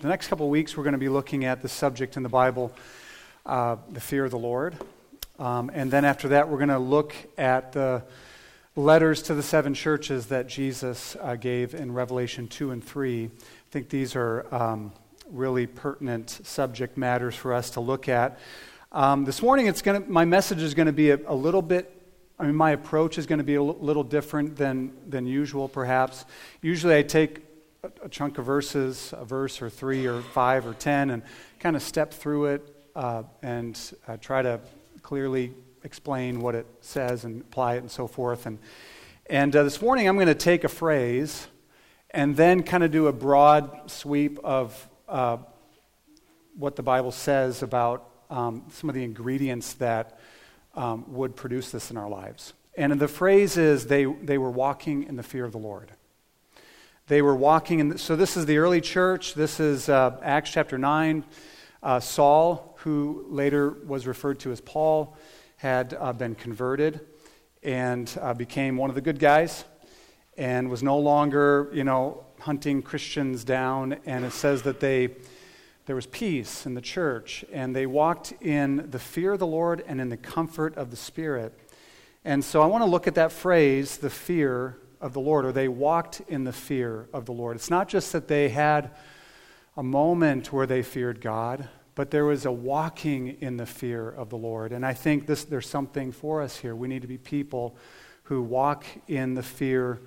the next couple of weeks, we're going to be looking at the subject in the Bible, uh, the fear of the Lord. Um, and then after that, we're going to look at the letters to the seven churches that Jesus uh, gave in Revelation 2 and 3. I think these are um, really pertinent subject matters for us to look at. Um, this morning, it's gonna, my message is going to be a, a, little bit, I mean, my approach is going to be a little different than, than usual, perhaps. Usually, I take a, chunk of verses, a verse or three or five or ten, and kind of step through it uh, and uh, try to clearly explain what it says and apply it and so forth. And, and uh, this morning, I'm going to take a phrase and then kind of do a broad sweep of uh, what the Bible says about um, some of the ingredients that um, would produce this in our lives. And the phrase is they, they were walking in the fear of the Lord. They were walking in, the, so this is the early church. This is uh, Acts chapter 9. Uh, Saul, who later was referred to as Paul, had uh, been converted and uh, became one of the good guys and was no longer, you know, hunting Christians down. And it says that they there was peace in the church, and they walked in the fear of the Lord and in the comfort of the Spirit. And so I want to look at that phrase, the fear of the Lord, or they walked in the fear of the Lord. It's not just that they had a moment where they feared God, but there was a walking in the fear of the Lord. And I think this, there's something for us here. We need to be people who walk in the fear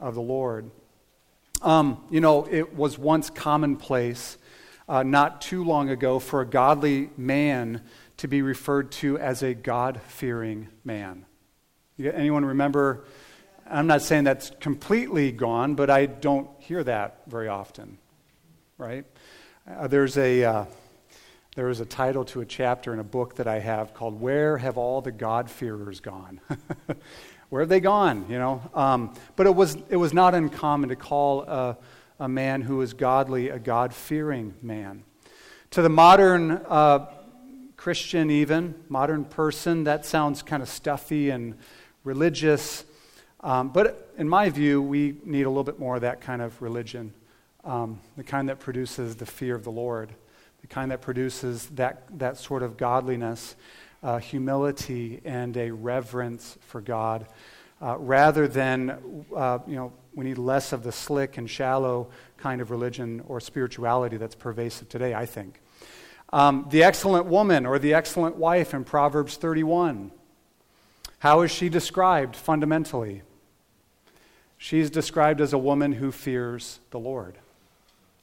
of the Lord. Um, you know, it was once commonplace uh, not too long ago for a godly man to be referred to as a God fearing man. anyone remember? I'm not saying that's completely gone, but I don't hear that very often, right? Uh, there's a. Uh, there is a title to a chapter in a book that I have called Where Have All the God-Fearers Gone? Where have they gone? You know? Um, but it was, it was not uncommon to call a, a man who is godly, a God fearing man. To the modern uh, Christian, even, modern person, that sounds kind of stuffy and religious. Um, but in my view, we need a little bit more of that kind of religion, um, the kind that produces the fear of the Lord, the kind that produces that, that sort of godliness, uh, humility, and a reverence for God, uh, rather than, uh, you know, we need less of the slick and shallow kind of religion or spirituality that's pervasive today, I think. Um, the excellent woman or the excellent wife in Proverbs 31. How is she described fundamentally? She's described as a woman who fears the Lord.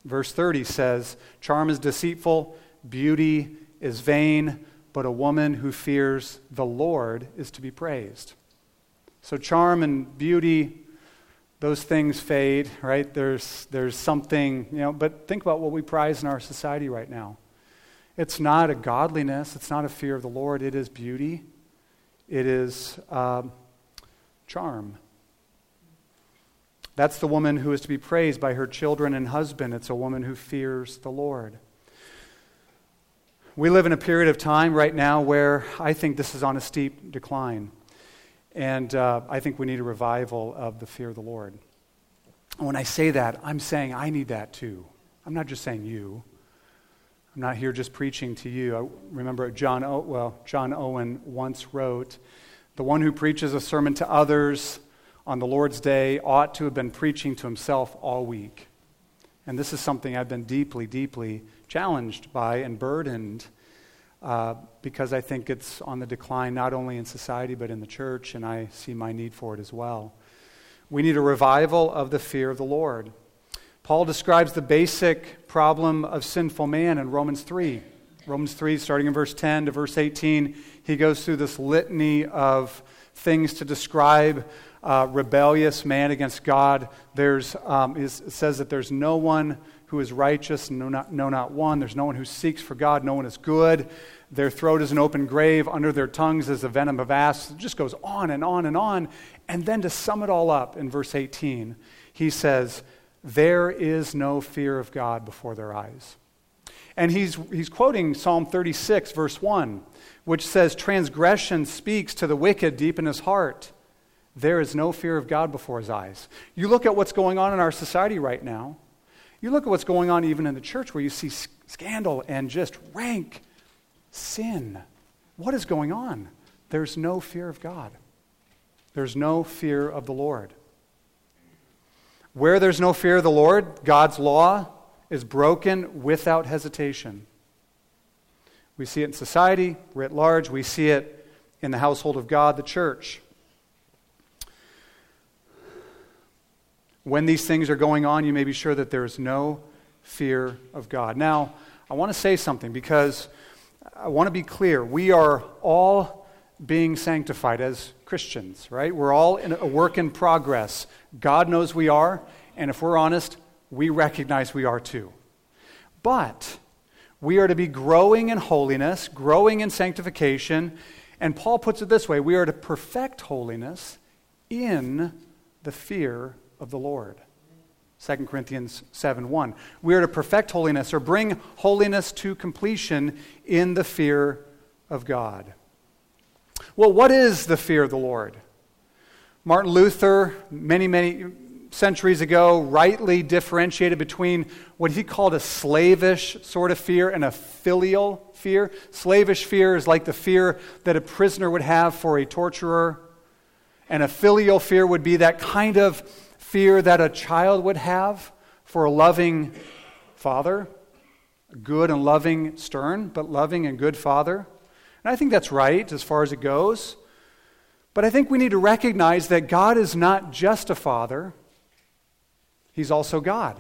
Verse 30 says, Charm is deceitful, beauty is vain, but a woman who fears the Lord is to be praised. So, charm and beauty those things fade, right? There's, there's something, you know, but think about what we prize in our society right now. It's not a godliness, it's not a fear of the Lord, it is beauty, it is um, charm. That's the woman who is to be praised by her children and husband. It's a woman who fears the Lord. We live in a period of time right now where I think this is on a steep decline. And uh, I think we need a revival of the fear of the Lord. And when I say that, I'm saying I need that too. I'm not just saying you. I'm not here just preaching to you. I remember John, o- well, John Owen once wrote, "The one who preaches a sermon to others on the Lord's day ought to have been preaching to himself all week." And this is something I've been deeply, deeply challenged by and burdened uh, because I think it's on the decline not only in society but in the church, and I see my need for it as well. We need a revival of the fear of the Lord. Paul describes the basic problem of sinful man in Romans 3. Romans 3, starting in verse 10 to verse 18, he goes through this litany of things to describe uh, rebellious man against God. There's, um, it says that there's no one who is righteous, no not, no, not one. There's no one who seeks for God, no one is good. Their throat is an open grave, under their tongues is the venom of asps. It just goes on and on and on. And then to sum it all up in verse 18, he says, There is no fear of God before their eyes. And he's, he's quoting Psalm 36, verse 1, which says, Transgression speaks to the wicked deep in his heart. There is no fear of God before his eyes. You look at what's going on in our society right now. You look at what's going on even in the church where you see scandal and just rank sin. What is going on? There's no fear of God, there's no fear of the Lord. Where there's no fear of the Lord, God's law is broken without hesitation. We see it in society, writ large. We see it in the household of God, the church. When these things are going on, you may be sure that there is no fear of God. Now, I want to say something because I want to be clear. We are all being sanctified as Christians, right? We're all in a work in progress. God knows we are, and if we're honest, we recognize we are too. But we are to be growing in holiness, growing in sanctification, and Paul puts it this way we are to perfect holiness in the fear of the Lord. 2 Corinthians 7 1. We are to perfect holiness or bring holiness to completion in the fear of God. Well, what is the fear of the Lord? Martin Luther, many, many centuries ago, rightly differentiated between what he called a slavish sort of fear and a filial fear. Slavish fear is like the fear that a prisoner would have for a torturer, and a filial fear would be that kind of fear that a child would have for a loving father, good and loving, stern, but loving and good father. And I think that's right as far as it goes. But I think we need to recognize that God is not just a father, He's also God.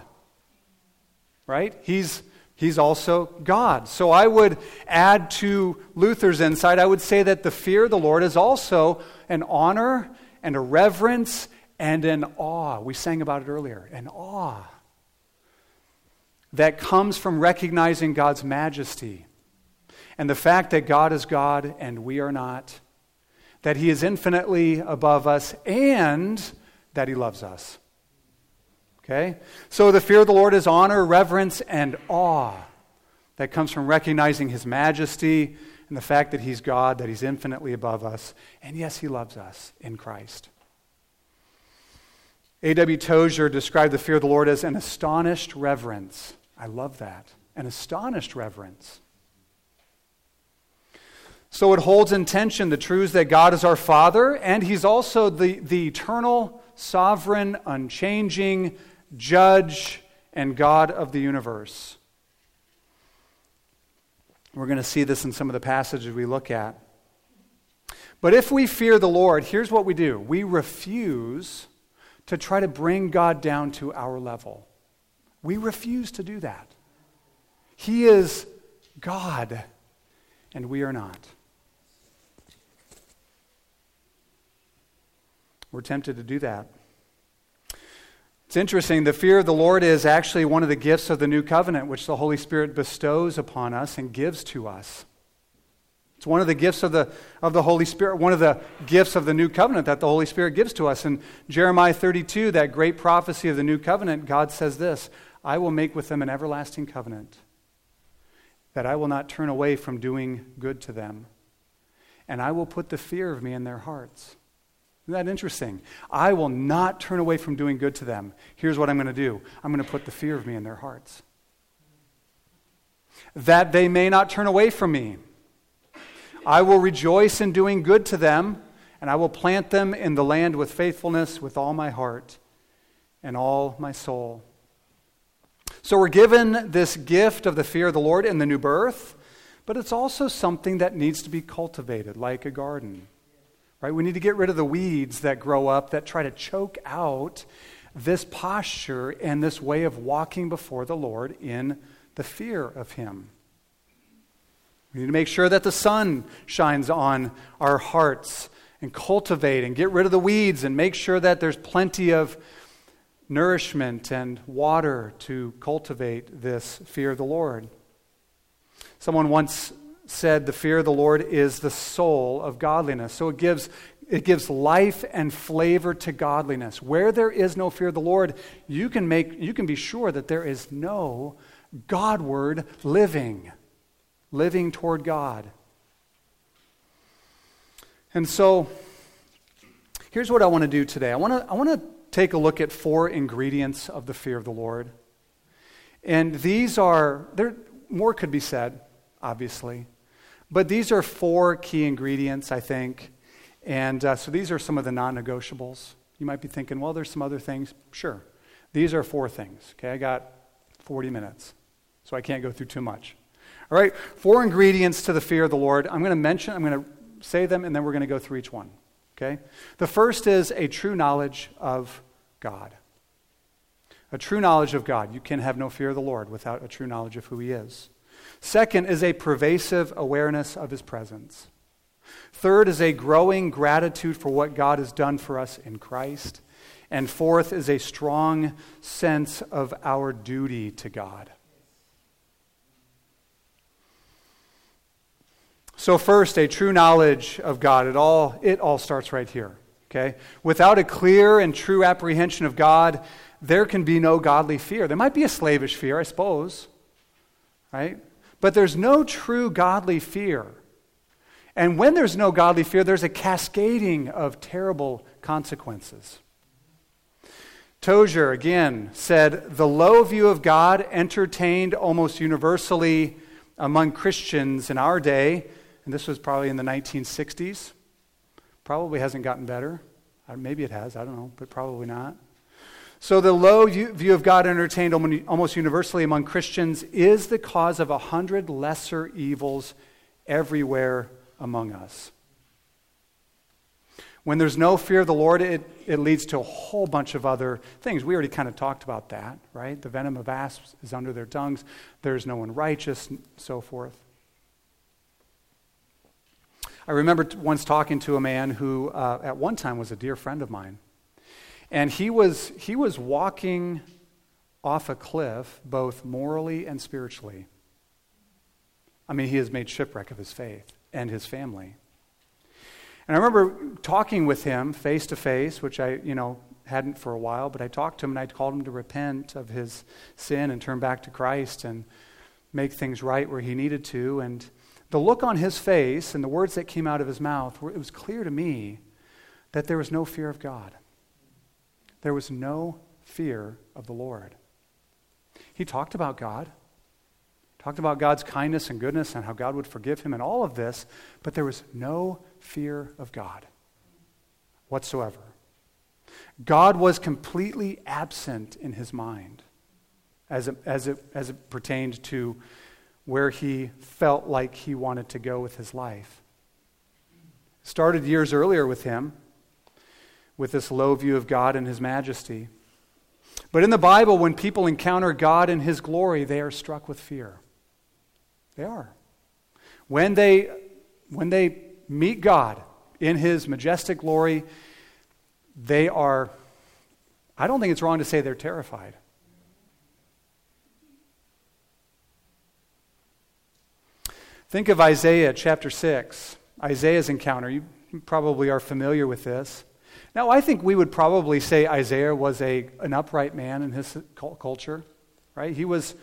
Right? He's, he's also God. So I would add to Luther's insight, I would say that the fear of the Lord is also an honor and a reverence and an awe. We sang about it earlier an awe that comes from recognizing God's majesty and the fact that God is God and we are not, that He is infinitely above us, and that He loves us. Okay? So the fear of the Lord is honor, reverence, and awe that comes from recognizing His majesty and the fact that He's God, that He's infinitely above us, and yes, He loves us in Christ. A.W. Tozer described the fear of the Lord as an astonished reverence. I love that. An astonished reverence. So it holds in tension the truths that God is our Father, and He's also the, the eternal, sovereign, unchanging judge and God of the universe. We're going to see this in some of the passages we look at. But if we fear the Lord, here's what we do we refuse to try to bring God down to our level. We refuse to do that. He is God, and we are not. We're tempted to do that. It's interesting. The fear of the Lord is actually one of the gifts of the new covenant, which the Holy Spirit bestows upon us and gives to us. It's one of the gifts of the, of the Holy Spirit, one of the gifts of the new covenant that the Holy Spirit gives to us. In Jeremiah 32, that great prophecy of the new covenant, God says this I will make with them an everlasting covenant, that I will not turn away from doing good to them, and I will put the fear of me in their hearts. Isn't that interesting? I will not turn away from doing good to them. Here's what I'm going to do I'm going to put the fear of me in their hearts. That they may not turn away from me. I will rejoice in doing good to them, and I will plant them in the land with faithfulness with all my heart and all my soul. So we're given this gift of the fear of the Lord in the new birth, but it's also something that needs to be cultivated like a garden. Right? We need to get rid of the weeds that grow up that try to choke out this posture and this way of walking before the Lord in the fear of Him. We need to make sure that the sun shines on our hearts and cultivate and get rid of the weeds and make sure that there's plenty of nourishment and water to cultivate this fear of the Lord. Someone once said the fear of the Lord is the soul of godliness. So it gives it gives life and flavor to godliness. Where there is no fear of the Lord, you can make you can be sure that there is no Godward living living toward God. And so, here's what I want to do today I want to, I want to take a look at four ingredients of the fear of the Lord. And these are, there, more could be said, obviously. But these are four key ingredients, I think. And uh, so these are some of the non negotiables. You might be thinking, well, there's some other things. Sure. These are four things. Okay, I got 40 minutes, so I can't go through too much. All right, four ingredients to the fear of the Lord. I'm going to mention, I'm going to say them, and then we're going to go through each one. Okay? The first is a true knowledge of God. A true knowledge of God. You can have no fear of the Lord without a true knowledge of who He is. Second is a pervasive awareness of His presence. Third is a growing gratitude for what God has done for us in Christ. And fourth is a strong sense of our duty to God. So, first, a true knowledge of God. It all, it all starts right here. Okay? Without a clear and true apprehension of God, there can be no godly fear. There might be a slavish fear, I suppose, right? But there's no true godly fear. And when there's no godly fear, there's a cascading of terrible consequences. Tozer, again, said the low view of God entertained almost universally among Christians in our day, and this was probably in the 1960s, probably hasn't gotten better. Uh, maybe it has, I don't know, but probably not. So, the low view of God entertained almost universally among Christians is the cause of a hundred lesser evils everywhere among us. When there's no fear of the Lord, it, it leads to a whole bunch of other things. We already kind of talked about that, right? The venom of asps is under their tongues. There's no one righteous, and so forth. I remember once talking to a man who, uh, at one time, was a dear friend of mine. And he was, he was walking off a cliff, both morally and spiritually. I mean, he has made shipwreck of his faith and his family. And I remember talking with him face to face, which I, you know, hadn't for a while, but I talked to him and I called him to repent of his sin and turn back to Christ and make things right where he needed to. And the look on his face and the words that came out of his mouth, it was clear to me that there was no fear of God. There was no fear of the Lord. He talked about God talked about God's kindness and goodness and how God would forgive him and all of this, but there was no fear of God whatsoever. God was completely absent in his mind as it, as it, as it pertained to where he felt like he wanted to go with his life. Started years earlier with him, with this low view of God and his majesty. But in the Bible, when people encounter God in his glory, they are struck with fear. They are. When they, when they meet God in his majestic glory, they are, I don't think it's wrong to say they're terrified. Think of Isaiah chapter 6, Isaiah's encounter. You probably are familiar with this. Now, I think we would probably say Isaiah was a, an upright man in his culture, right? He was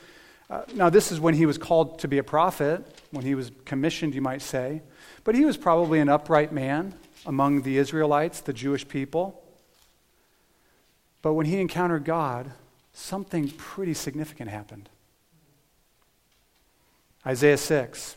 uh, now, this is when he was called to be a prophet, when he was commissioned, you might say. But he was probably an upright man among the Israelites, the Jewish people. But when he encountered God, something pretty significant happened. Isaiah 6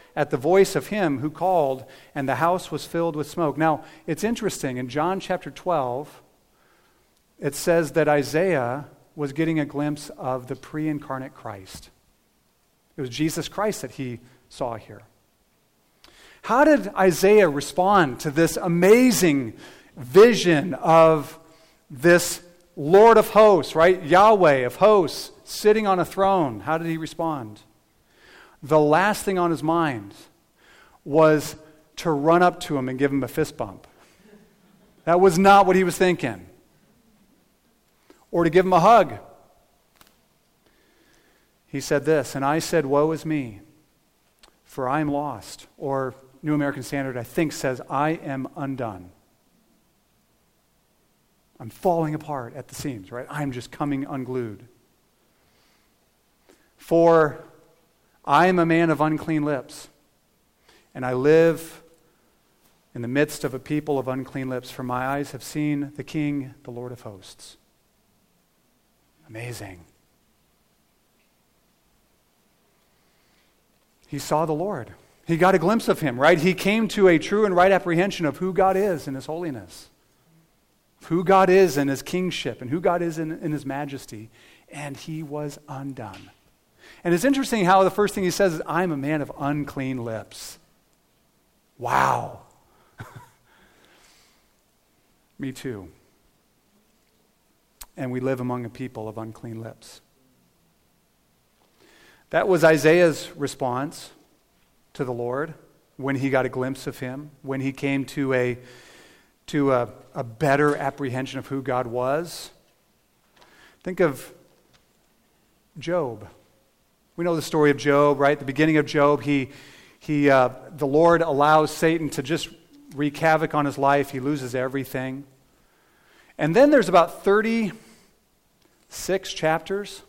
at the voice of him who called, and the house was filled with smoke. Now, it's interesting. In John chapter 12, it says that Isaiah was getting a glimpse of the pre incarnate Christ. It was Jesus Christ that he saw here. How did Isaiah respond to this amazing vision of this Lord of hosts, right? Yahweh of hosts sitting on a throne. How did he respond? The last thing on his mind was to run up to him and give him a fist bump. That was not what he was thinking or to give him a hug. He said this, and I said, Woe is me, for I am lost. Or New American Standard, I think, says, I am undone. I'm falling apart at the seams, right? I'm just coming unglued. For I am a man of unclean lips, and I live in the midst of a people of unclean lips, for my eyes have seen the King, the Lord of hosts. Amazing. He saw the Lord. He got a glimpse of him, right? He came to a true and right apprehension of who God is in his holiness, who God is in his kingship, and who God is in, in his majesty. And he was undone. And it's interesting how the first thing he says is, I'm a man of unclean lips. Wow. Me too. And we live among a people of unclean lips. That was Isaiah's response to the Lord when he got a glimpse of him, when he came to a, to a, a better apprehension of who God was. Think of Job. We know the story of Job, right? The beginning of Job, he, he, uh, the Lord allows Satan to just wreak havoc on his life. He loses everything. And then there's about 36 chapters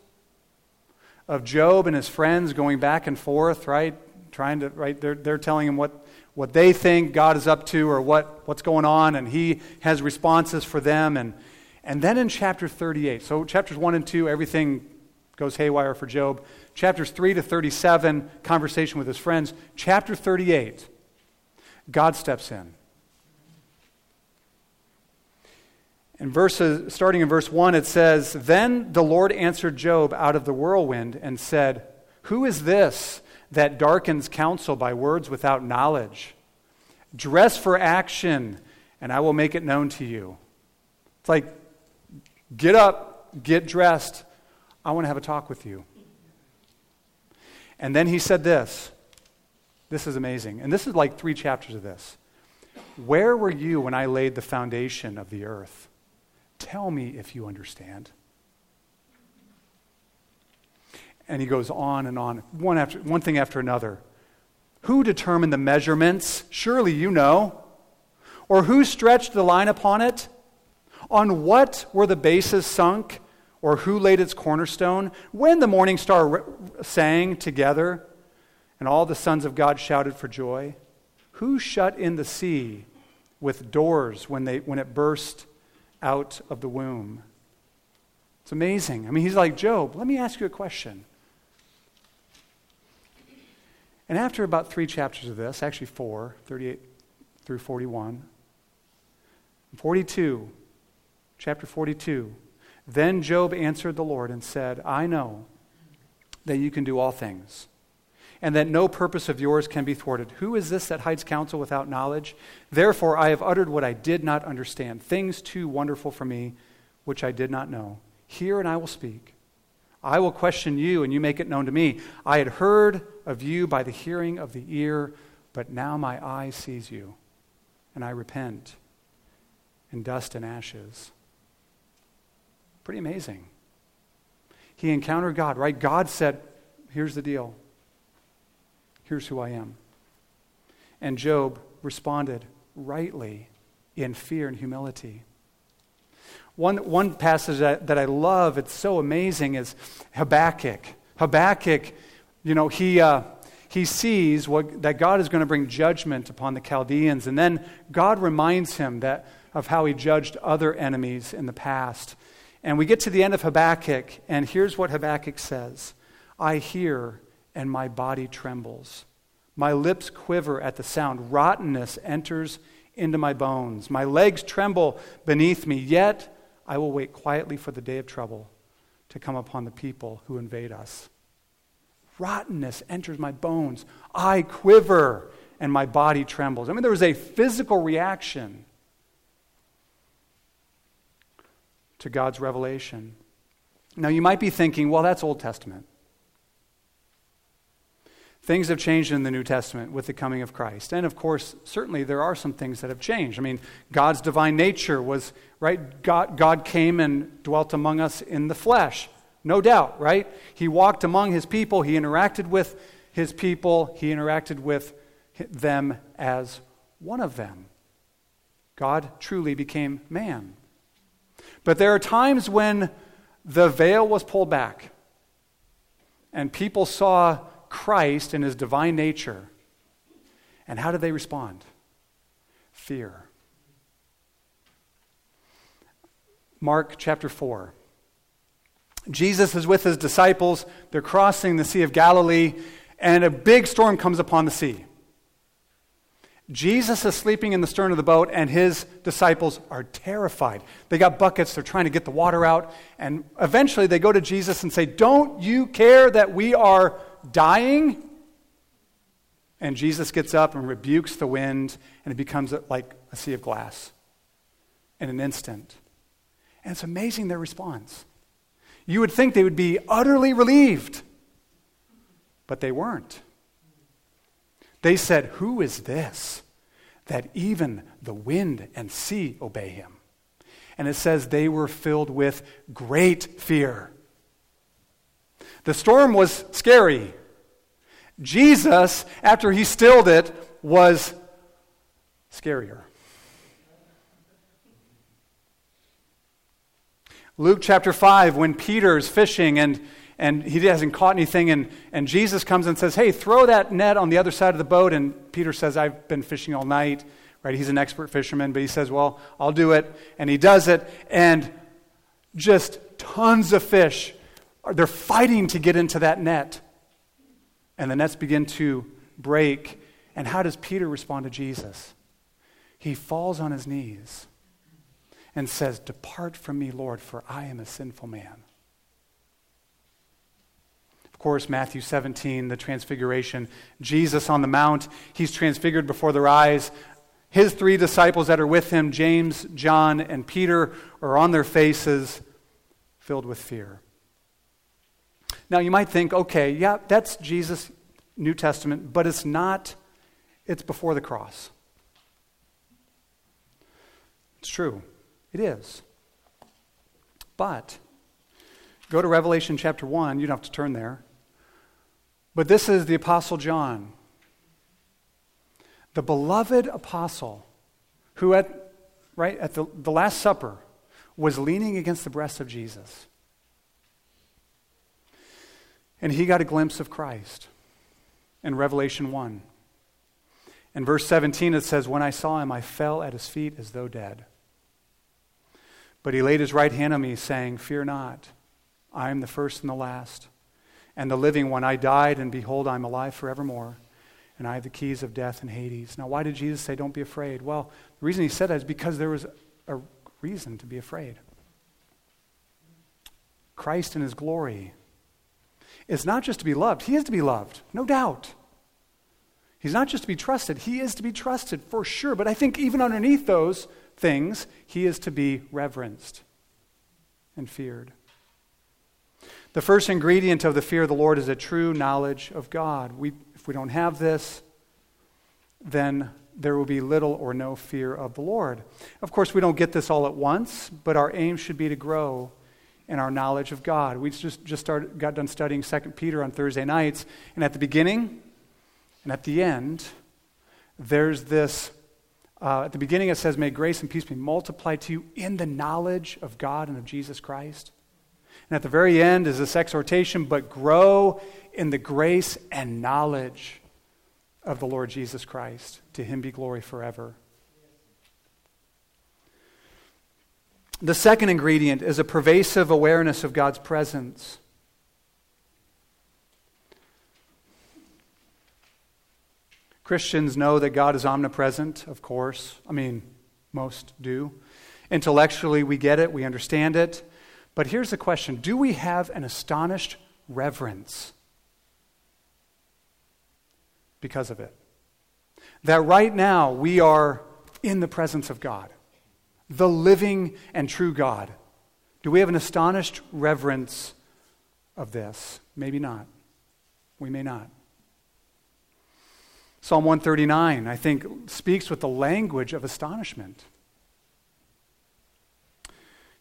of Job and his friends going back and forth, right? Trying to, right? They're, they're telling him what, what they think God is up to or what, what's going on, and he has responses for them. And, and then in chapter 38, so chapters 1 and 2, everything goes haywire for Job. Chapters 3 to 37, conversation with his friends. Chapter 38, God steps in. In verses, starting in verse 1, it says, Then the Lord answered Job out of the whirlwind and said, Who is this that darkens counsel by words without knowledge? Dress for action, and I will make it known to you. It's like, get up, get dressed. I want to have a talk with you. And then he said this. This is amazing. And this is like three chapters of this. Where were you when I laid the foundation of the earth? Tell me if you understand. And he goes on and on, one, after, one thing after another. Who determined the measurements? Surely you know. Or who stretched the line upon it? On what were the bases sunk? Or who laid its cornerstone? When the morning star sang together and all the sons of God shouted for joy? Who shut in the sea with doors when, they, when it burst out of the womb. It's amazing. I mean, he's like, Job, let me ask you a question. And after about three chapters of this, actually four, 38 through 41, 42, chapter 42, then Job answered the Lord and said, I know that you can do all things and that no purpose of yours can be thwarted. Who is this that hides counsel without knowledge? Therefore, I have uttered what I did not understand, things too wonderful for me, which I did not know. Hear, and I will speak. I will question you, and you make it known to me. I had heard of you by the hearing of the ear, but now my eye sees you, and I repent in dust and ashes. Pretty amazing. He encountered God, right? God said, Here's the deal. Here's who I am. And Job responded rightly in fear and humility. One, one passage that, that I love, it's so amazing, is Habakkuk. Habakkuk, you know, he, uh, he sees what, that God is going to bring judgment upon the Chaldeans, and then God reminds him that, of how he judged other enemies in the past. And we get to the end of Habakkuk, and here's what Habakkuk says I hear and my body trembles. My lips quiver at the sound. Rottenness enters into my bones. My legs tremble beneath me, yet I will wait quietly for the day of trouble to come upon the people who invade us. Rottenness enters my bones. I quiver and my body trembles. I mean, there was a physical reaction to God's revelation. Now, you might be thinking, well, that's Old Testament. Things have changed in the New Testament with the coming of Christ. And of course, certainly there are some things that have changed. I mean, God's divine nature was, right? God, God came and dwelt among us in the flesh. No doubt, right? He walked among his people, he interacted with his people, he interacted with them as one of them. God truly became man. But there are times when the veil was pulled back and people saw Christ in his divine nature. And how did they respond? Fear. Mark chapter 4. Jesus is with his disciples. They're crossing the Sea of Galilee, and a big storm comes upon the sea. Jesus is sleeping in the stern of the boat, and his disciples are terrified. They got buckets, they're trying to get the water out, and eventually they go to Jesus and say, Don't you care that we are dying? And Jesus gets up and rebukes the wind, and it becomes uh, like a sea of glass in an instant. And it's amazing their response. You would think they would be utterly relieved, but they weren't. They said, Who is this that even the wind and sea obey him? And it says they were filled with great fear. The storm was scary. Jesus, after he stilled it, was scarier. Luke chapter 5, when Peter's fishing and, and he hasn't caught anything, and, and Jesus comes and says, Hey, throw that net on the other side of the boat. And Peter says, I've been fishing all night. Right? He's an expert fisherman, but he says, Well, I'll do it. And he does it, and just tons of fish. They're fighting to get into that net. And the nets begin to break. And how does Peter respond to Jesus? He falls on his knees and says, Depart from me, Lord, for I am a sinful man. Course, Matthew 17, the transfiguration, Jesus on the mount, he's transfigured before their eyes. His three disciples that are with him, James, John, and Peter, are on their faces filled with fear. Now, you might think, okay, yeah, that's Jesus' New Testament, but it's not, it's before the cross. It's true. It is. But go to Revelation chapter 1. You don't have to turn there. But this is the Apostle John, the beloved apostle who, at, right, at the, the Last Supper, was leaning against the breast of Jesus. And he got a glimpse of Christ in Revelation 1. In verse 17, it says, When I saw him, I fell at his feet as though dead. But he laid his right hand on me, saying, Fear not, I am the first and the last, and the living one. I died, and behold, I am alive forevermore, and I have the keys of death and Hades. Now, why did Jesus say, Don't be afraid? Well, the reason he said that is because there was a reason to be afraid. Christ in his glory is not just to be loved, he is to be loved, no doubt. He's not just to be trusted, he is to be trusted for sure. But I think even underneath those, things, he is to be reverenced and feared. The first ingredient of the fear of the Lord is a true knowledge of God. We, if we don't have this, then there will be little or no fear of the Lord. Of course, we don't get this all at once, but our aim should be to grow in our knowledge of God. We just, just started, got done studying 2 Peter on Thursday nights, and at the beginning and at the end, there's this uh, at the beginning, it says, May grace and peace be multiplied to you in the knowledge of God and of Jesus Christ. And at the very end is this exhortation, but grow in the grace and knowledge of the Lord Jesus Christ. To him be glory forever. The second ingredient is a pervasive awareness of God's presence. Christians know that God is omnipresent, of course. I mean, most do. Intellectually, we get it, we understand it. But here's the question Do we have an astonished reverence because of it? That right now we are in the presence of God, the living and true God. Do we have an astonished reverence of this? Maybe not. We may not. Psalm 139, I think, speaks with the language of astonishment.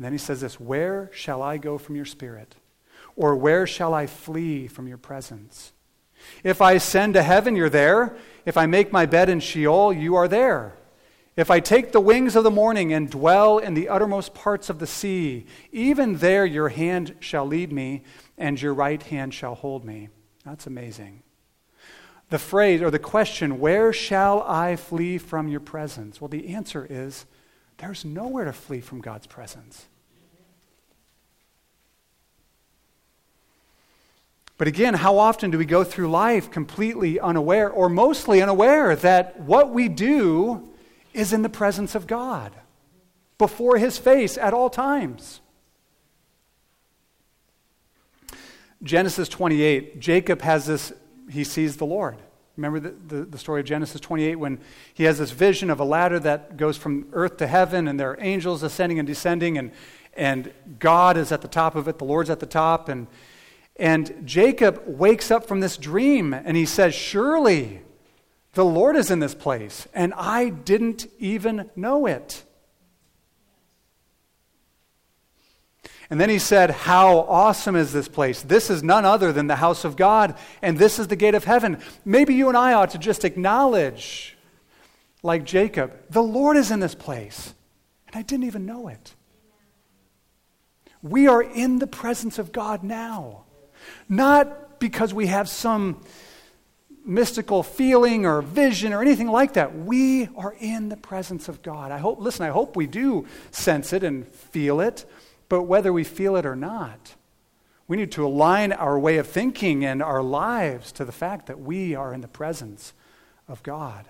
And then he says this Where shall I go from your spirit? Or where shall I flee from your presence? If I ascend to heaven, you're there. If I make my bed in Sheol, you are there. If I take the wings of the morning and dwell in the uttermost parts of the sea, even there your hand shall lead me, and your right hand shall hold me. That's amazing. The phrase or the question, where shall I flee from your presence? Well, the answer is there's nowhere to flee from God's presence. But again, how often do we go through life completely unaware, or mostly unaware, that what we do is in the presence of God, before His face at all times? Genesis 28, Jacob has this, he sees the Lord. Remember the, the, the, story of Genesis 28 when he has this vision of a ladder that goes from earth to heaven, and there are angels ascending and descending, and, and God is at the top of it, the Lord's at the top, and and Jacob wakes up from this dream and he says, Surely the Lord is in this place, and I didn't even know it. And then he said, How awesome is this place? This is none other than the house of God, and this is the gate of heaven. Maybe you and I ought to just acknowledge, like Jacob, the Lord is in this place, and I didn't even know it. We are in the presence of God now. Not because we have some mystical feeling or vision or anything like that. We are in the presence of God. I hope, listen, I hope we do sense it and feel it, but whether we feel it or not, we need to align our way of thinking and our lives to the fact that we are in the presence of God.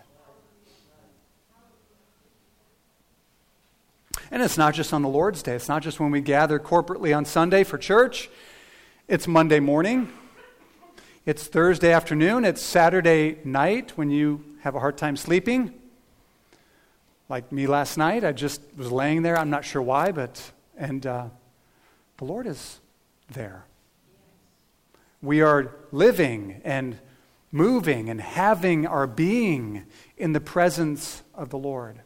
And it's not just on the Lord's Day. It's not just when we gather corporately on Sunday for church. It's Monday morning. It's Thursday afternoon. It's Saturday night when you have a hard time sleeping. Like me last night, I just was laying there. I'm not sure why, but, and uh, the Lord is there. We are living and moving and having our being in the presence of the Lord.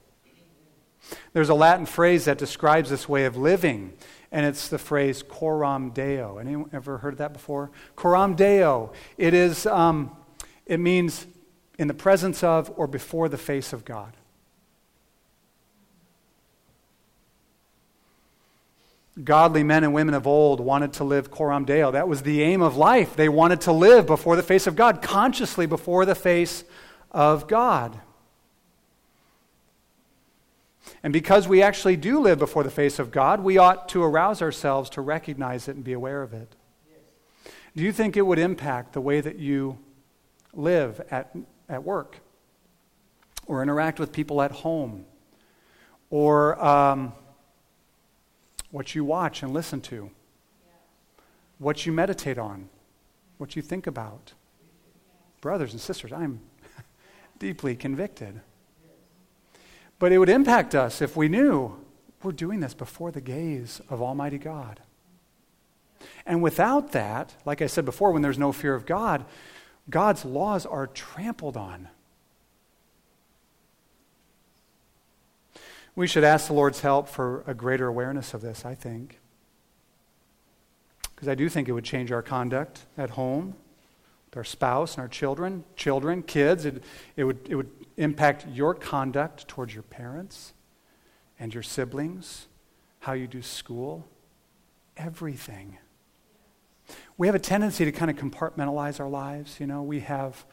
There's a Latin phrase that describes this way of living and it's the phrase coram deo. Anyone ever heard that before? Coram deo. It is. Um, it means in the presence of or before the face of God. Godly men and women of old wanted to live coram deo. That was the aim of life. They wanted to live before the face of God, consciously before the face of God. And because we actually do live before the face of God, we ought to arouse ourselves to recognize it and be aware of it. Do you think it would impact the way that you live at, at work or interact with people at home or um, what you watch and listen to, what you meditate on, what you think about? Brothers and sisters, I'm deeply convicted. But it would impact us if we knew we're doing this before the gaze of Almighty God. And without that, like I said before, when there's no fear of God, God's laws are trampled on. We should ask the Lord's help for a greater awareness of this, I think. Because I do think it would change our conduct at home, with our spouse and our children, children, kids. It, it, would, it would impact your conduct towards your parents and your siblings, how you do school, everything. We have a tendency to kind of compartmentalize our lives. You know, we have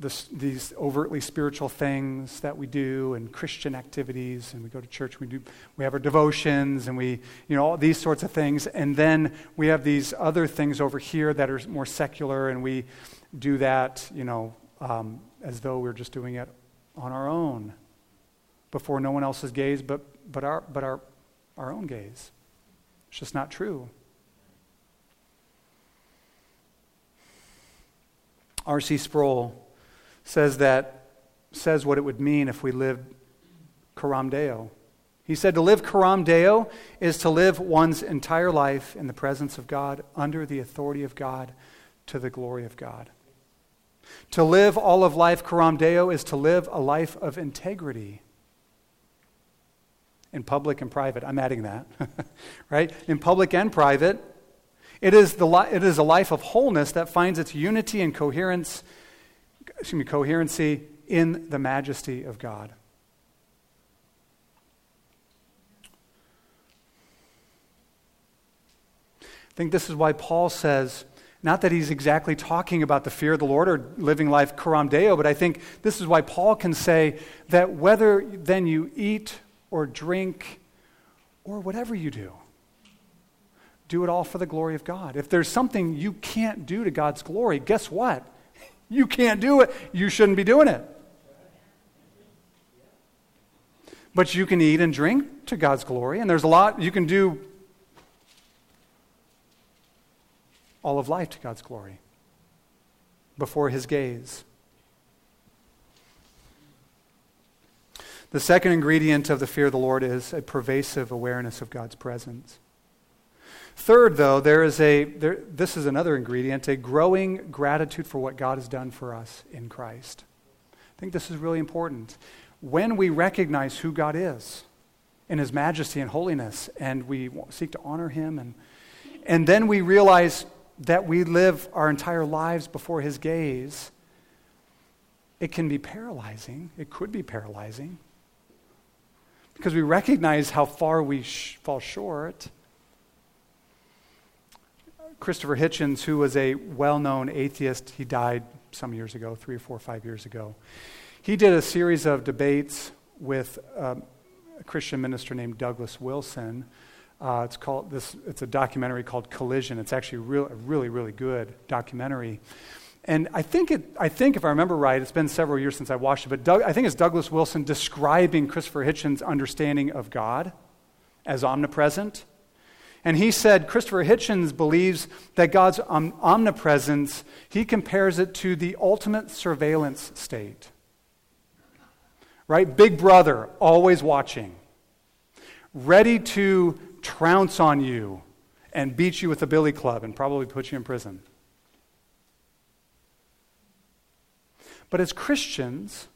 this, these overtly spiritual things that we do and Christian activities, and we go to church. We do we have our devotions, and we you know all these sorts of things, and then we have these other things over here that are more secular, and we do that you know um, as though we're just doing it on our own before no one else's gaze but, but, our, but our, our own gaze. It's just not true. R.C. Sproul says that says what it would mean if we lived coram deo. He said to live coram deo is to live one's entire life in the presence of God, under the authority of God, to the glory of God. To live all of life coram deo is to live a life of integrity in public and private. I'm adding that, right? In public and private, it is, the li- it is a life of wholeness that finds its unity and coherence, excuse me, coherency in the majesty of God. I think this is why Paul says, not that he's exactly talking about the fear of the Lord or living life coram deo, but I think this is why Paul can say that whether then you eat or drink or whatever you do, do it all for the glory of God. If there's something you can't do to God's glory, guess what? You can't do it. You shouldn't be doing it. But you can eat and drink to God's glory, and there's a lot you can do all of life to God's glory before His gaze. The second ingredient of the fear of the Lord is a pervasive awareness of God's presence. Third, though, there is a, there, this is another ingredient, a growing gratitude for what God has done for us in Christ. I think this is really important. When we recognize who God is in his majesty and holiness, and we seek to honor him, and, and then we realize that we live our entire lives before his gaze, it can be paralyzing. It could be paralyzing because we recognize how far we sh- fall short. Christopher Hitchens, who was a well known atheist, he died some years ago, three or four, or five years ago. He did a series of debates with um, a Christian minister named Douglas Wilson uh, it's called this. It's a documentary called Collision. It's actually real, a really, really good documentary. And I think it. I think if I remember right, it's been several years since I watched it. But Doug, I think it's Douglas Wilson describing Christopher Hitchens' understanding of God as omnipresent. And he said Christopher Hitchens believes that God's om- omnipresence, he compares it to the ultimate surveillance state. Right? Big brother, always watching, ready to trounce on you and beat you with a billy club and probably put you in prison. But as Christians,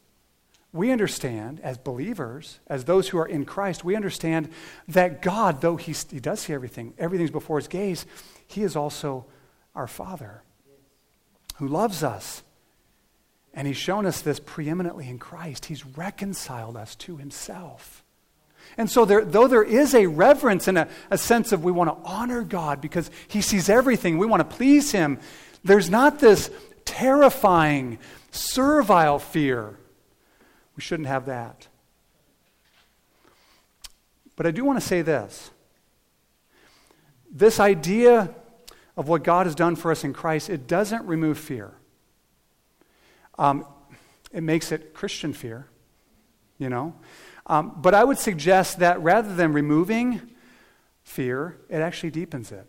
we understand, as believers, as those who are in Christ, we understand that God, though He, he does see everything, everything's before His gaze, He is also our Father who loves us. And He's shown us this preeminently in Christ. He's reconciled us to Himself. And so, there, though there is a reverence and a, a sense of we want to honor God because He sees everything, we want to please Him, there's not this terrifying, servile fear. We shouldn't have that. But I do want to say this this idea of what God has done for us in Christ, it doesn't remove fear. Um, it makes it Christian fear, you know. Um, but I would suggest that rather than removing fear, it actually deepens it.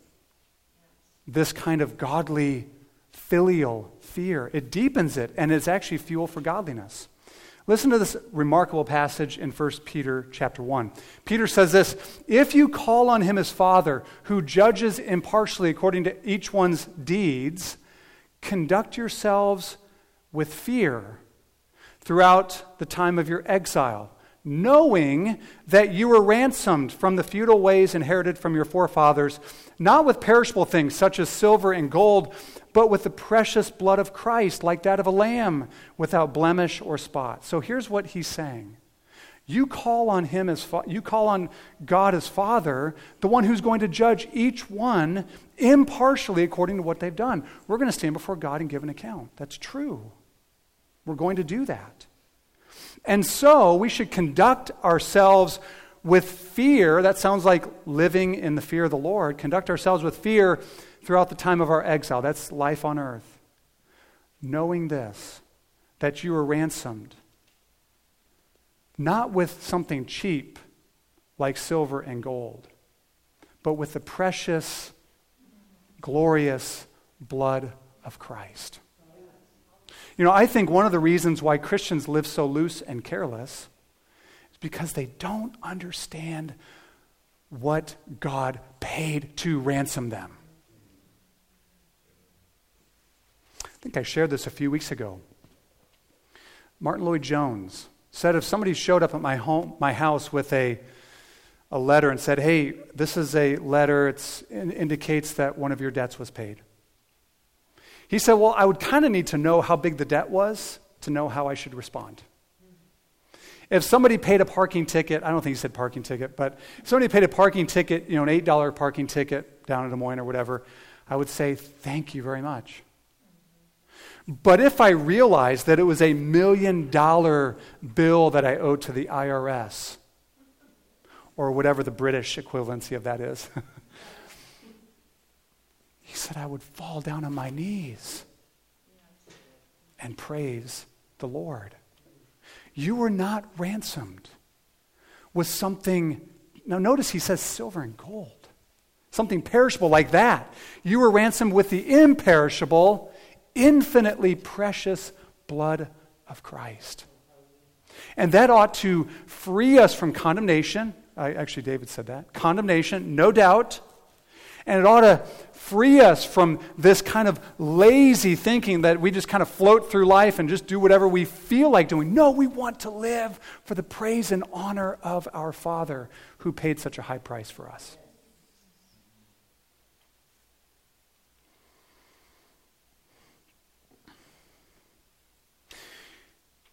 This kind of godly, filial fear, it deepens it, and it's actually fuel for godliness. Listen to this remarkable passage in 1 Peter chapter 1. Peter says this If you call on him as Father, who judges impartially according to each one's deeds, conduct yourselves with fear throughout the time of your exile knowing that you were ransomed from the feudal ways inherited from your forefathers, not with perishable things such as silver and gold, but with the precious blood of Christ, like that of a lamb, without blemish or spot. So here's what he's saying. You call on him as fa- you call on God as Father, the one who's going to judge each one impartially according to what they've done. We're going to stand before God and give an account. That's true. We're going to do that. And so we should conduct ourselves with fear. That sounds like living in the fear of the Lord. Conduct ourselves with fear throughout the time of our exile. That's life on earth. Knowing this, that you were ransomed, not with something cheap like silver and gold, but with the precious, glorious blood of Christ. You know, I think one of the reasons why Christians live so loose and careless is because they don't understand what God paid to ransom them. I think I shared this a few weeks ago. Martyn Lloyd-Jones said if somebody showed up at my home, my house with a, a letter and said, "Hey, this is a letter. It indicates that one of your debts was paid." He said, Well, I would kind of need to know how big the debt was to know how I should respond. If somebody paid a parking ticket, I don't think he said parking ticket, but if somebody paid a parking ticket, you know, an $8 parking ticket down in Des Moines or whatever, I would say, Thank you very much. But if I realized that it was a million dollar bill that I owed to the IRS, or whatever the British equivalency of that is, He said, I would fall down on my knees and praise the Lord. You were not ransomed with something, now notice he says silver and gold, something perishable like that. You were ransomed with the imperishable, infinitely precious blood of Christ. And that ought to free us from condemnation. I, actually, David said that. Condemnation, no doubt. And it ought to free us from this kind of lazy thinking that we just kind of float through life and just do whatever we feel like doing. No, we want to live for the praise and honor of our Father who paid such a high price for us.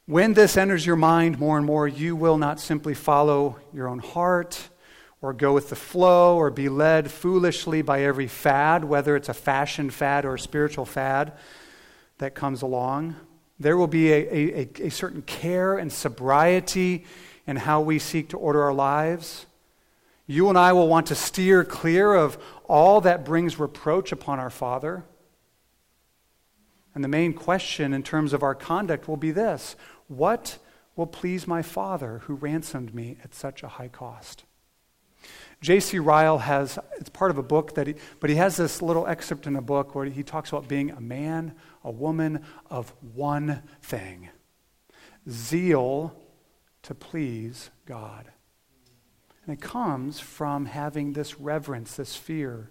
When this enters your mind more and more, you will not simply follow your own heart or go with the flow or be led foolishly by every fad, whether it's a fashion fad or a spiritual fad that comes along. There will be a, a, a, certain care and sobriety in how we seek to order our lives. You and I will want to steer clear of all that brings reproach upon our Father. And the main question in terms of our conduct will be this What will please my Father who ransomed me at such a high cost? J.C. Ryle has, it's part of a book that he, but he has this little excerpt in a book where he talks about being a man, a woman of one thing zeal to please God. And it comes from having this reverence, this fear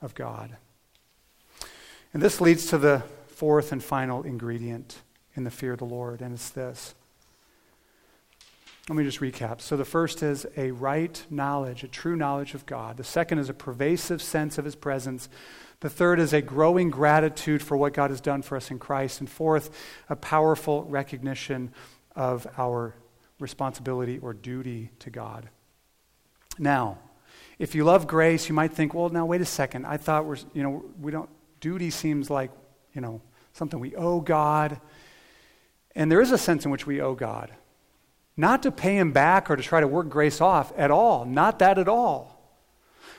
of God. And this leads to the fourth and final ingredient in the fear of the Lord, and it's this let me just recap. So, the first is a right knowledge, a true knowledge of God. The second is a pervasive sense of His presence. The third is a growing gratitude for what God has done for us in Christ. And fourth, a powerful recognition of our responsibility or duty to God. Now, if you love grace, you might think, well, now wait a second. I thought we're, you know, we don't, duty seems like, you know, something we owe God. And there is a sense in which we owe God. Not to pay him back or to try to work grace off at all. Not that at all.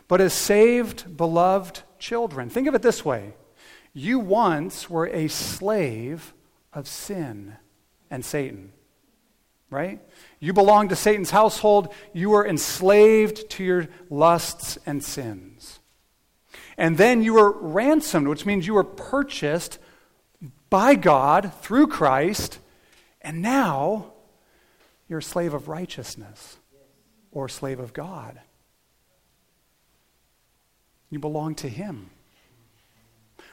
But as saved, beloved children. Think of it this way you once were a slave of sin and Satan, right? You belonged to Satan's household. You were enslaved to your lusts and sins. And then you were ransomed, which means you were purchased by God through Christ. And now you're a slave of righteousness or slave of God. You belong to Him.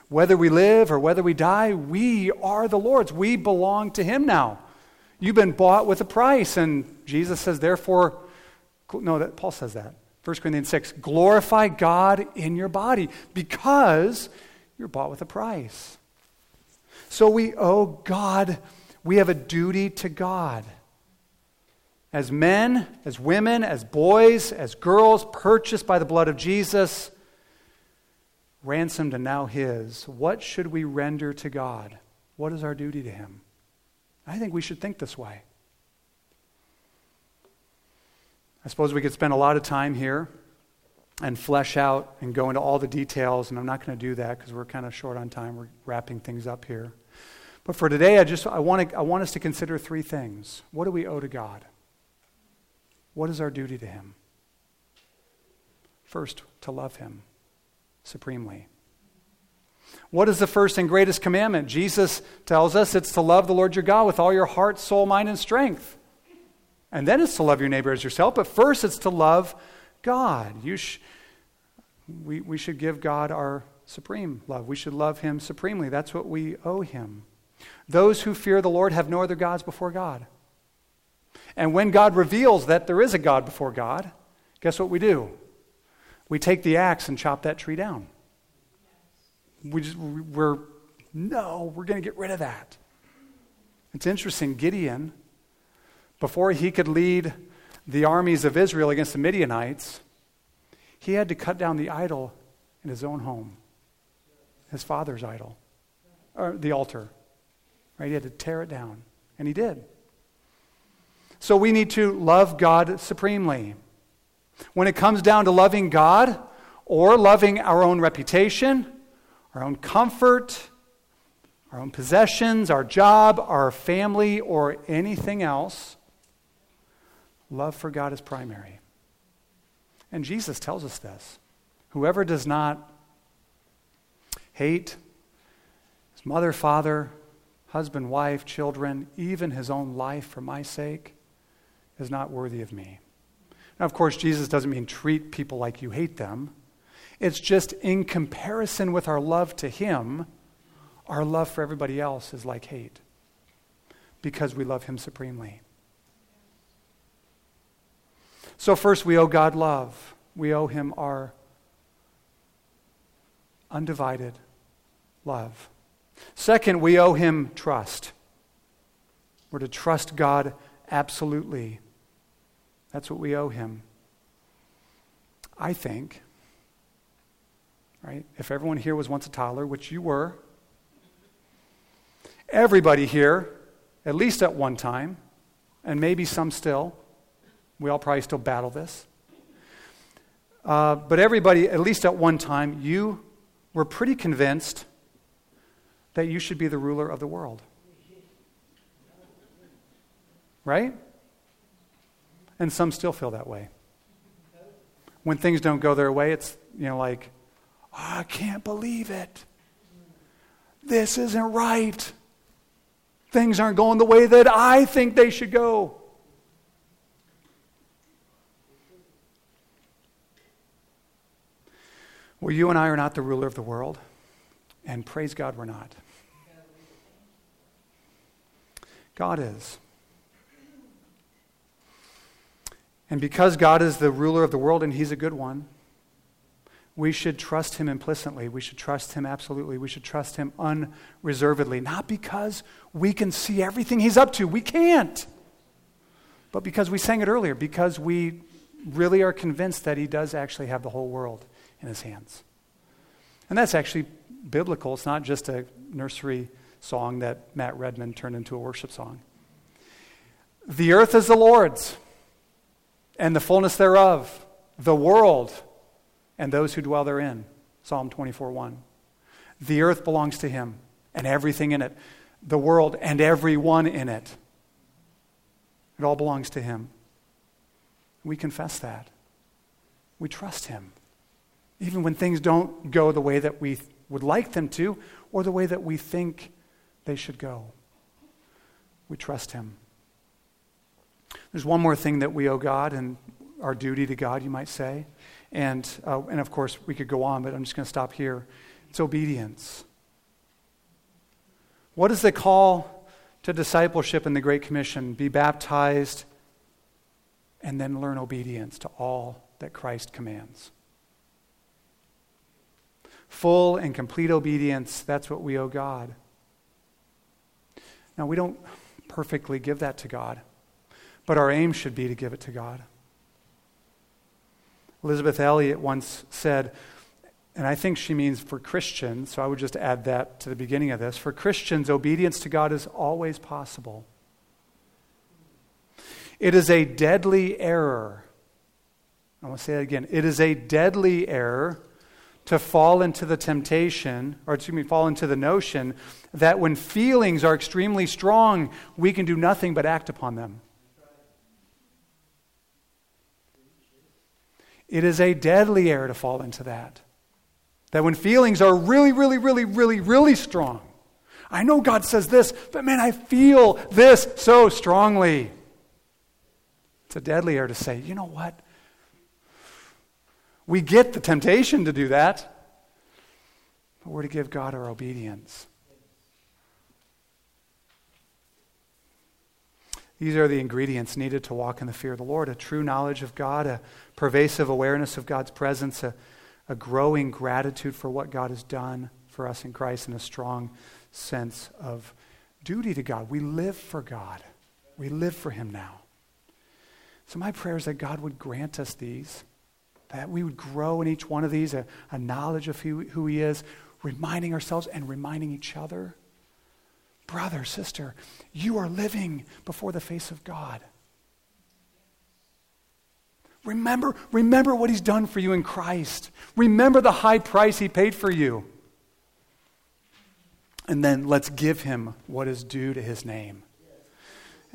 Whether we live or whether we die, we are the Lord's. We belong to Him now. You've been bought with a price. And Jesus says, therefore, no, that, Paul says that. 1 Corinthians 6 glorify God in your body because you're bought with a price. So we owe God, we have a duty to God as men, as women, as boys, as girls, purchased by the blood of Jesus, ransomed and now His, what should we render to God? What is our duty to Him? I think we should think this way. I suppose we could spend a lot of time here and flesh out and go into all the details, and I'm not going to do that because we're kind of short on time. We're wrapping things up here. But for today, I just I want, to, I want us to consider three things. What do we owe to God? What is our duty to Him? First, to love Him supremely. What is the first and greatest commandment? Jesus tells us it's to love the Lord your God with all your heart, soul, mind, and strength. And then it's to love your neighbor as yourself. But first, it's to love God. You sh- we, we should give God our supreme love. We should love Him supremely. That's what we owe Him. Those who fear the Lord have no other gods before God. And when God reveals that there is a God before God, guess what we do? We take the axe and chop that tree down. We just, we're, no, we're going to get rid of that. It's interesting. Gideon, before he could lead the armies of Israel against the Midianites, he had to cut down the idol in his own home, his father's idol, or the altar. Right? He had to tear it down, and he did. So we need to love God supremely. When it comes down to loving God or loving our own reputation, our own comfort, our own possessions, our job, our family, or anything else, love for God is primary. And Jesus tells us this. Whoever does not hate his mother, father, husband, wife, children, even his own life for my sake, is not worthy of me. Now, of course, Jesus doesn't mean treat people like you hate them. It's just in comparison with our love to Him, our love for everybody else is like hate because we love Him supremely. So, first, we owe God love. We owe Him our undivided love. Second, we owe Him trust. We're to trust God absolutely. That's what we owe Him. I think right? If everyone here was once a toddler, which you were, everybody here, at least at one time, and maybe some still, we all probably still battle this. Uh, but everybody, at least at one time, you were pretty convinced that you should be the ruler of the world. Right? And some still feel that way. When things don't go their way, it's, you know, like, I can't believe it. This isn't right. Things aren't going the way that I think they should go. Well, you and I are not the ruler of the world, and praise God we're not. God is. And because God is the ruler of the world and He's a good one, we should trust him implicitly. We should trust him absolutely. We should trust him unreservedly. Not because we can see everything he's up to, we can't. But because we sang it earlier, because we really are convinced that he does actually have the whole world in his hands. And that's actually biblical. It's not just a nursery song that Matt Redman turned into a worship song. The earth is the Lord's, and the fullness thereof, the world and those who dwell therein. Psalm 24 1. The earth belongs to him and everything in it, the world and everyone in it. It all belongs to him. We confess that. We trust him. Even when things don't go the way that we would like them to or the way that we think they should go. We trust him. There's one more thing that we owe God and our duty to God, you might say. And, uh, and of course, we could go on, but I'm just going to stop here. It's obedience. What is the call to discipleship in the Great Commission? Be baptized and then learn obedience to all that Christ commands. Full and complete obedience, that's what we owe God. Now, we don't perfectly give that to God, but our aim should be to give it to God. Elisabeth Elliot once said, and I think she means for Christians, so I would just add that to the beginning of this. For Christians, obedience to God is always possible. It is a deadly error. I want to say that again. It is a deadly error to fall into the temptation, or excuse me, fall into the notion that when feelings are extremely strong, we can do nothing but act upon them. It is a deadly error to fall into that. That when feelings are really, really, really, really, really strong, I know God says this, but man, I feel this so strongly. It's a deadly error to say, you know what? We get the temptation to do that, but we're to give God our obedience. These are the ingredients needed to walk in the fear of the Lord a true knowledge of God, a pervasive awareness of God's presence, a, a growing gratitude for what God has done for us in Christ, and a strong sense of duty to God. We live for God, we live for Him now. So, my prayer is that God would grant us these, that we would grow in each one of these a, a knowledge of who, who He is, reminding ourselves and reminding each other brother, sister, you are living before the face of God. Remember, remember what he's done for you in Christ. Remember the high price he paid for you. And then let's give him what is due to his name.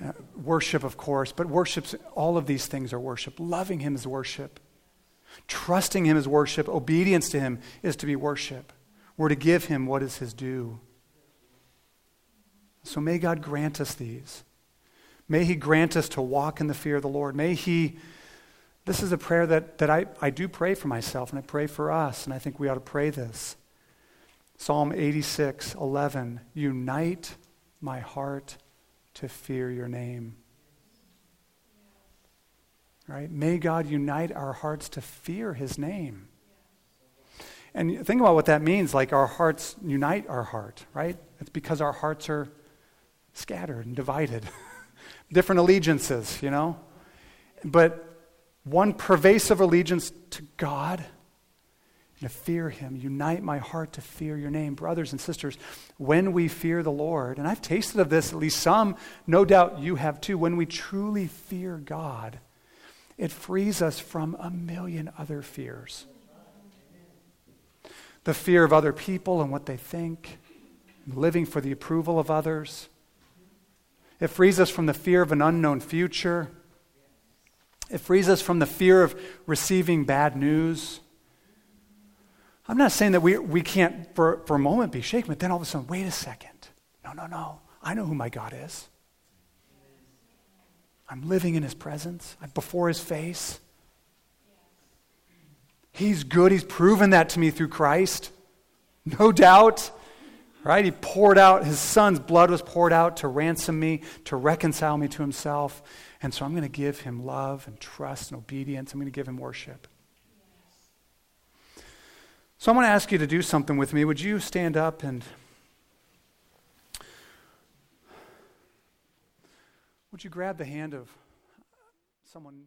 Uh, worship, of course, but worship's all of these things are worship. Loving him is worship. Trusting him is worship. Obedience to him is to be worship. We're to give him what is his due. So may God grant us these. May He grant us to walk in the fear of the Lord. May He, this is a prayer that, that I, I do pray for myself and I pray for us, and I think we ought to pray this. Psalm 86, 11. Unite my heart to fear your name. Right? May God unite our hearts to fear his name. And think about what that means like our hearts unite our heart, right? It's because our hearts are scattered and divided, different allegiances, you know? But one pervasive allegiance to God and to fear Him. Unite my heart to fear your name. Brothers and sisters, when we fear the Lord, and I've tasted of this, at least some, no doubt you have too, when we truly fear God, it frees us from a million other fears. The fear of other people and what they think, living for the approval of others, it frees us from the fear of an unknown future. It frees us from the fear of receiving bad news. I'm not saying that we, we can't, for, for a moment, be shaken, but then all of a sudden, wait a second. No, no, no. I know who my God is. I'm living in his presence, I'm before his face. He's good. He's proven that to me through Christ. No doubt. Right? He poured out, his son's blood was poured out to ransom me, to reconcile me to himself. And so I'm going to give him love and trust and obedience. I'm going to give him worship. So I'm going to ask you to do something with me. Would you stand up and would you grab the hand of someone?